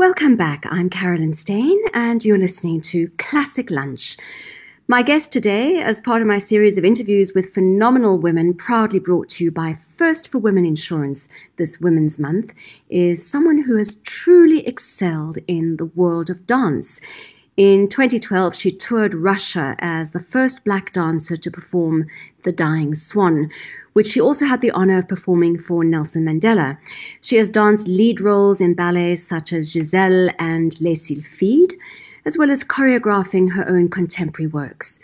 Welcome back. I'm Carolyn Steyn, and you're listening to Classic Lunch. My guest today, as part of my series of interviews with phenomenal women, proudly brought to you by First for Women Insurance this Women's Month, is someone who has truly excelled in the world of dance. In 2012, she toured Russia as the first black dancer to perform The Dying Swan, which she also had the honor of performing for Nelson Mandela. She has danced lead roles in ballets such as Giselle and Les Sylphides, as well as choreographing her own contemporary works.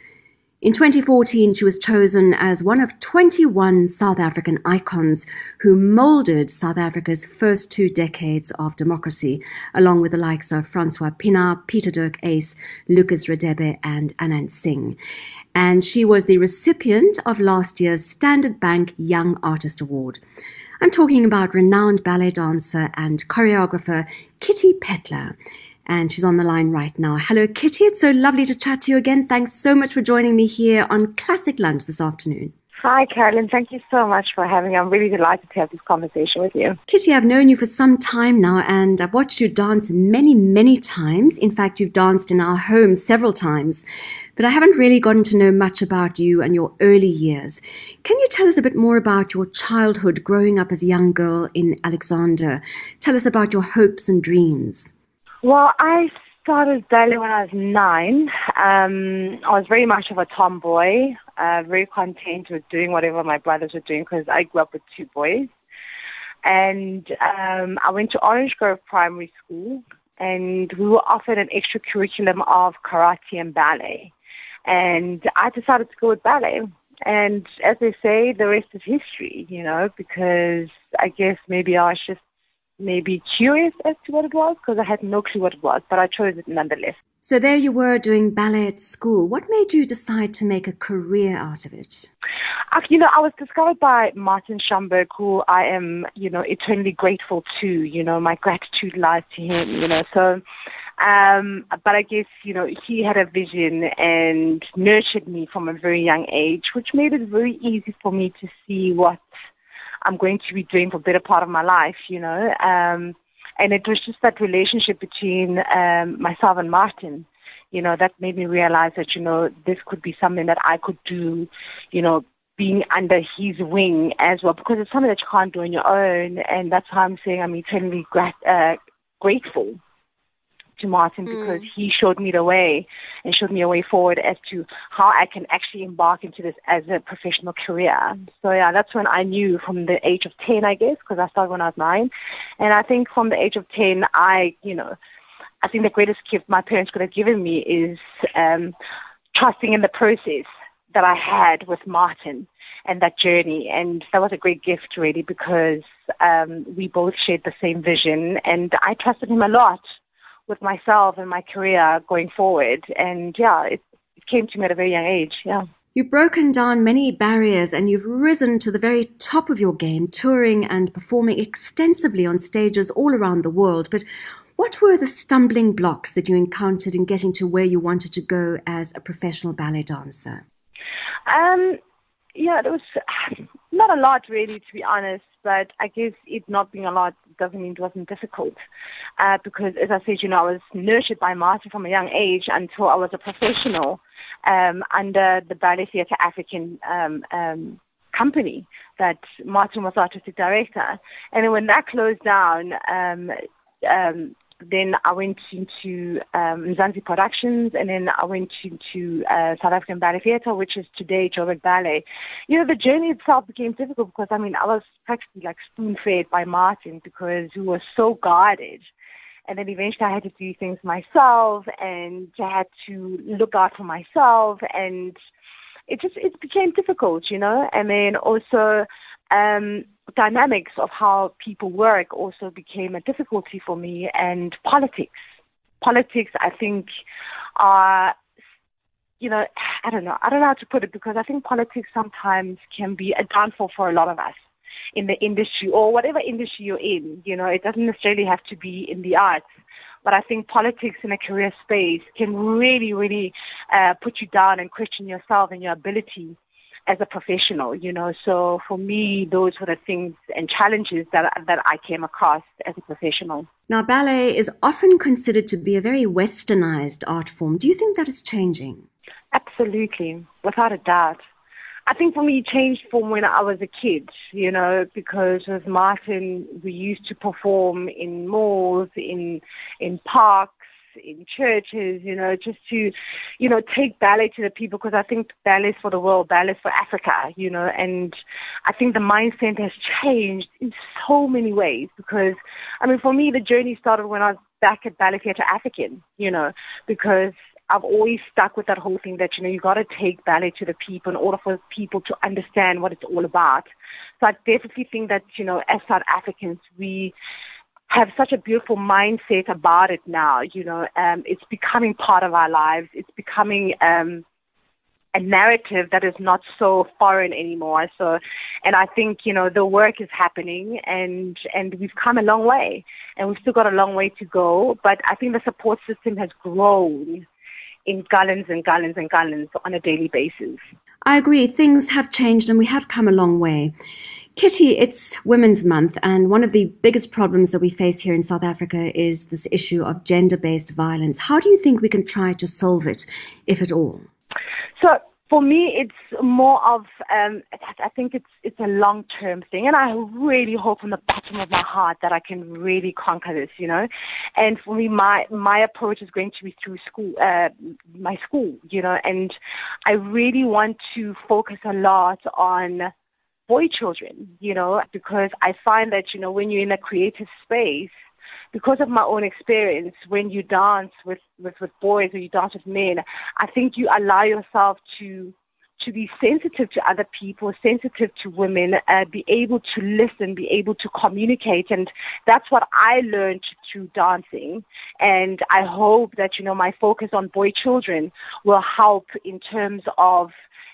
In 2014, she was chosen as one of 21 South African icons who molded South Africa's first two decades of democracy, along with the likes of Francois Pienaar, Pieter-Dirk Uys, Lucas Radebe, and Anant Singh. And she was the recipient of last year's Standard Bank Young Artist Award. I'm talking about renowned ballet dancer and choreographer Kitty Phetla and she's on the line right now. Hello, Kitty. It's so lovely to chat to you again. Thanks so much for joining me here on Classic Lunch this afternoon. Hi, Carolyn. Thank you so much for having me. I'm really delighted to have this conversation with you. Kitty, I've known you for some time now, and I've watched you dance many, many times. In fact, you've danced in our home several times. But I haven't really gotten to know much about you and your early years. Can you tell us a bit more about your childhood growing up as a young girl in Alexandra? Tell us about your hopes and dreams. Well, I started ballet when I was nine. Um, I was very much of a tomboy, uh, very content with doing whatever my brothers were doing because I grew up with two boys. And um, I went to Orange Grove Primary School, and we were offered an extra curriculum of karate and ballet. And I decided to go with ballet. And as they say, the rest is history, you know, because I guess maybe I was just maybe curious as to what it was because I had no clue what it was, but I chose it nonetheless. So there you were doing ballet at school. What made you decide to make a career out of it? Uh, you know, I was discovered by Martin Schönberg, who I am, you know, eternally grateful to. You know, my gratitude lies to him. You know, so. Um, but I guess, you know, he had a vision and nurtured me from a very young age, which made it very easy for me to see what I'm going to be doing for a better part of my life, you know. Um, and it was just that relationship between um, myself and Martin, you know, that made me realize that, you know, this could be something that I could do, you know, being under his wing as well, because it's something that you can't do on your own. And that's why I'm saying I'm eternally grat- uh, grateful to Martin mm. because he showed me the way and showed me a way forward as to how I can actually embark into this as a professional career. So yeah, that's when I knew from the age of 10, I guess, because I started when I was nine. And I think from the age of 10, I, you know, I think the greatest gift my parents could have given me is um, trusting in the process that I had with Martin and that journey. And that was a great gift, really, because um, we both shared the same vision, and I trusted him a lot with myself and my career going forward. And yeah, it, it came to me at a very young age. Yeah. You've broken down many barriers and you've risen to the very top of your game, touring and performing extensively on stages all around the world. But what were the stumbling blocks that you encountered in getting to where you wanted to go as a professional ballet dancer? Um, yeah, it was not a lot really, to be honest. But I guess it not being a lot doesn't mean it wasn't difficult. Uh, because as I said, you know, I was nurtured by Martin from a young age until I was a professional um, under the Ballet Theatre Afrikan um, um, company that Martin was artistic director. And then when that closed down, um, um, then I went into um, Mzansi Productions, and then I went into uh, South African Ballet Theatre, which is today Joburg Ballet. You know, the journey itself became difficult because, I mean, I was practically like spoon-fed by Martin because he was so guarded. And then eventually I had to do things myself, and I had to look out for myself, and it just it became difficult, you know. And then also um, dynamics of how people work also became a difficulty for me, and politics. Politics, I think, are you know, I don't know, I don't know how to put it because I think politics sometimes can be a downfall for a lot of us in the industry or whatever industry you're in. You know, it doesn't necessarily have to be in the arts. But I think politics in a career space can really, really uh, put you down and question yourself and your ability as a professional, you know. So for me, those were the things and challenges that that I came across as a professional. Now, ballet is often considered to be a very westernized art form. Do you think that is changing? Absolutely, without a doubt. I think for me, it changed from when I was a kid, you know, because with Martin, we used to perform in malls, in in parks, in churches, you know, just to, you know, take ballet to the people because I think ballet is for the world, ballet is for Africa, you know, and I think the mindset has changed in so many ways because, I mean, for me, the journey started when I was back at Ballet Theatre Afrikan, you know, because I've always stuck with that whole thing that, you know, you got to take ballet to the people in order for people to understand what it's all about. So I definitely think that, you know, as South Africans, we, have such a beautiful mindset about it now. You know, um, it's becoming part of our lives. It's becoming um, a narrative that is not so foreign anymore. So, and I think you know the work is happening, and and we've come a long way, and we've still got a long way to go. But I think the support system has grown in gallons and gallons and gallons on a daily basis. I agree. Things have changed, and we have come a long way. Kitty, it's Women's Month, and one of the biggest problems that we face here in South Africa is this issue of gender based violence. How do you think we can try to solve it, if at all? So, for me, it's more of um, I think it's it's a long term thing, and I really hope from the bottom of my heart that I can really conquer this, you know. And for me, my my approach is going to be through school, uh, my school, you know, and I really want to focus a lot on boy children, you know, because I find that, you know, when you're in a creative space, because of my own experience, when you dance with, with, with boys or you dance with men, I think you allow yourself to to be sensitive to other people, sensitive to women, uh, be able to listen, be able to communicate. And that's what I learned through dancing. And I hope that, you know, my focus on boy children will help in terms of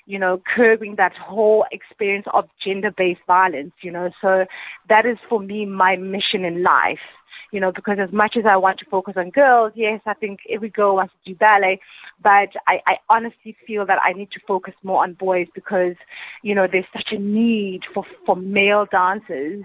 you know, curbing that whole experience of gender-based violence, you know. So that is for me my mission in life, you know, because as much as I want to focus on girls, yes, I think every girl wants to do ballet, but I, I honestly feel that I need to focus more on boys because, you know, there's such a need for, for male dancers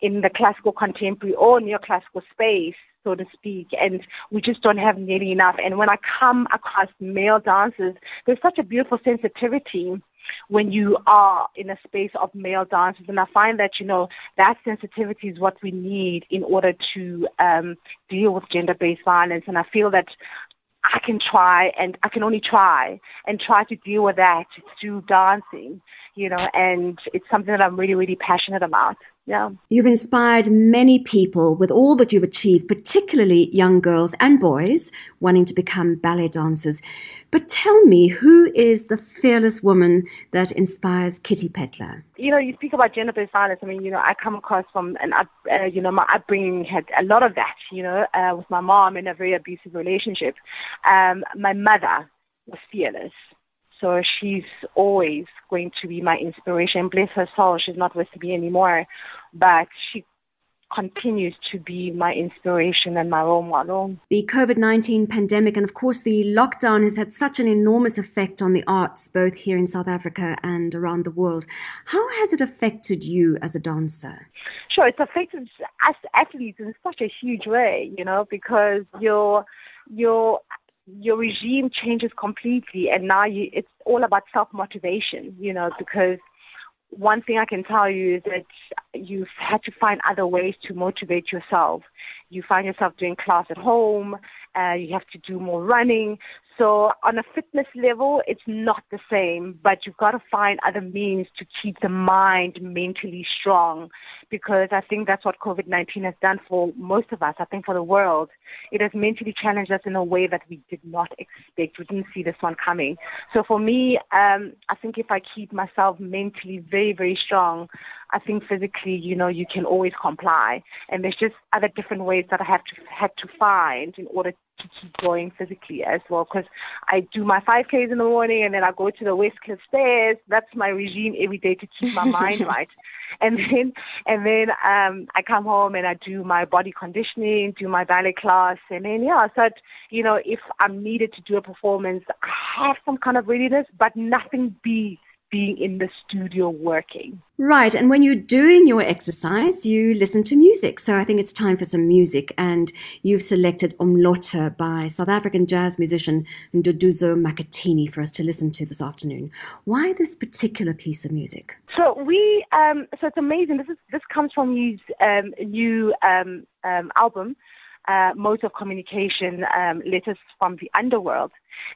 in the classical contemporary or neoclassical space so to speak, and we just don't have nearly enough. And when I come across male dancers, there's such a beautiful sensitivity when you are in a space of male dancers. And I find that, you know, that sensitivity is what we need in order to um, deal with gender based violence. And I feel that I can try and I can only try and try to deal with that through dancing, you know, and it's something that I'm really, really passionate about. Yeah. You've inspired many people with all that you've achieved, particularly young girls and boys wanting to become ballet dancers. But tell me, who is the fearless woman that inspires Kitty Phetla? You know, you speak about gender-based violence. I mean, you know, I come across from, and uh, you know, my upbringing had a lot of that. You know, uh, with my mom in a very abusive relationship. Um, my mother was fearless. So she's always going to be my inspiration. Bless her soul, she's not with me anymore, but she continues to be my inspiration and my role model. The COVID 19 pandemic and, of course, the lockdown has had such an enormous effect on the arts, both here in South Africa and around the world. How has it affected you as a dancer? Sure, it's affected us athletes in such a huge way, you know, because you're, you're, your regime changes completely and now you, it's all about self motivation you know because one thing I can tell you is that you've had to find other ways to motivate yourself. You find yourself doing class at home, uh, you have to do more running. So on a fitness level, it's not the same, but you've got to find other means to keep the mind mentally strong because I think that's what COVID-19 has done for most of us. I think for the world, it has mentally challenged us in a way that we did not expect. We didn't see this one coming. So for me, um, I think if I keep myself mentally very, very strong, I think physically, you know, you can always comply. And there's just other different ways that I have to had to find in order to keep going physically as well. Because I do my 5Ks in the morning and then I go to the West Cliff stairs. That's my regime every day to keep my mind right. And then, and then um, I come home and I do my body conditioning, do my ballet class, and then yeah. So that, you know, if I'm needed to do a performance, I have some kind of readiness, but nothing be being in the studio working. Right. And when you're doing your exercise, you listen to music. So I think it's time for some music. And you've selected Umlotha by South African jazz musician Nduduzo Makhathini for us to listen to this afternoon. Why this particular piece of music? So we, um, so it's amazing. This is, this comes from his um, new um, um album uh, modes of communication, um, letters from the underworld.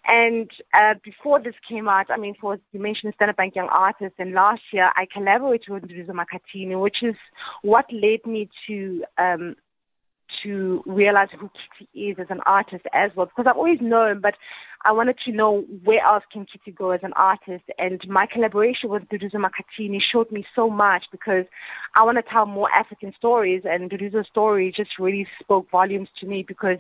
And uh, before this came out, I mean, for you mentioned Standard Bank Young Artists, and last year I collaborated with Nduduzo Makhathini, which is what led me to um, to realize who Kitty is as an artist as well, because I've always known, but I wanted to know where else can Kitty go as an artist. And my collaboration with Nduduzo Makhathini showed me so much because I want to tell more African stories, and Nduduzo's story just really spoke volumes to me because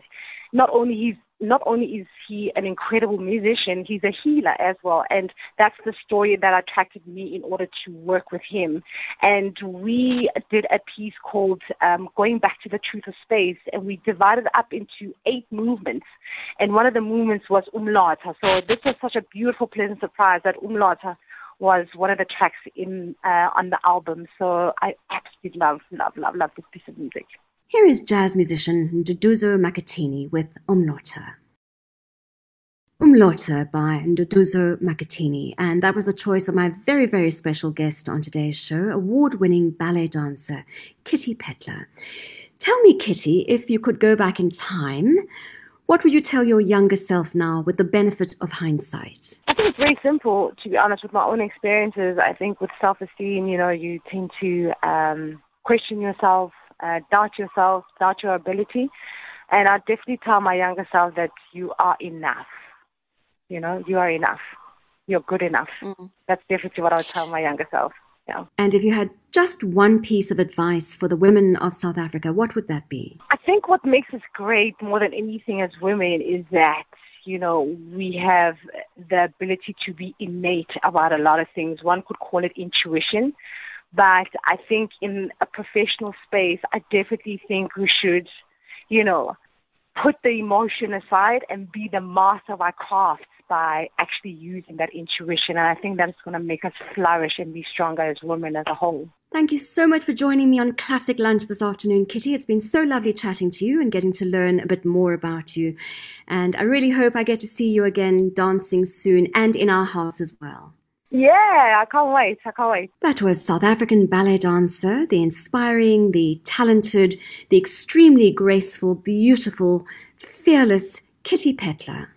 not only he's not only is he an incredible musician, he's a healer as well. And that's the story that attracted me in order to work with him. And we did a piece called um, Going Back to the Truth of Space, and we divided up into eight movements. And one of the movements was Umlotha. So this was such a beautiful, pleasant surprise that Umlotha was one of the tracks in uh, on the album. So I absolutely love, love, love, love this piece of music. Here is jazz musician Nduduzo Makhathini with Umlotha. Umlotha by Nduduzo Makhathini, and that was the choice of my very, very special guest on today's show, award-winning ballet dancer Kitty Phetla. Tell me, Kitty, if you could go back in time, what would you tell your younger self now with the benefit of hindsight? I think it's very simple, to be honest, with my own experiences. I think with self esteem, you know, you tend to um, question yourself, uh, doubt yourself, doubt your ability. And I definitely tell my younger self that you are enough. You know, you are enough. You're good enough. Mm. That's definitely what I would tell my younger self. Yeah. And if you had just one piece of advice for the women of South Africa, what would that be? I think what makes us great more than anything as women is that you know, we have the ability to be innate about a lot of things. One could call it intuition. But I think in a professional space, I definitely think we should, you know, put the emotion aside and be the master of our crafts by actually using that intuition. And I think that's going to make us flourish and be stronger as women as a whole. Thank you so much for joining me on Classic Lunch this afternoon, Kitty. It's been so lovely chatting to you and getting to learn a bit more about you. And I really hope I get to see you again dancing soon and in our house as well. Yeah, I can't wait. I can't wait. That was South African ballet dancer, the inspiring, the talented, the extremely graceful, beautiful, fearless Kitty Phetla.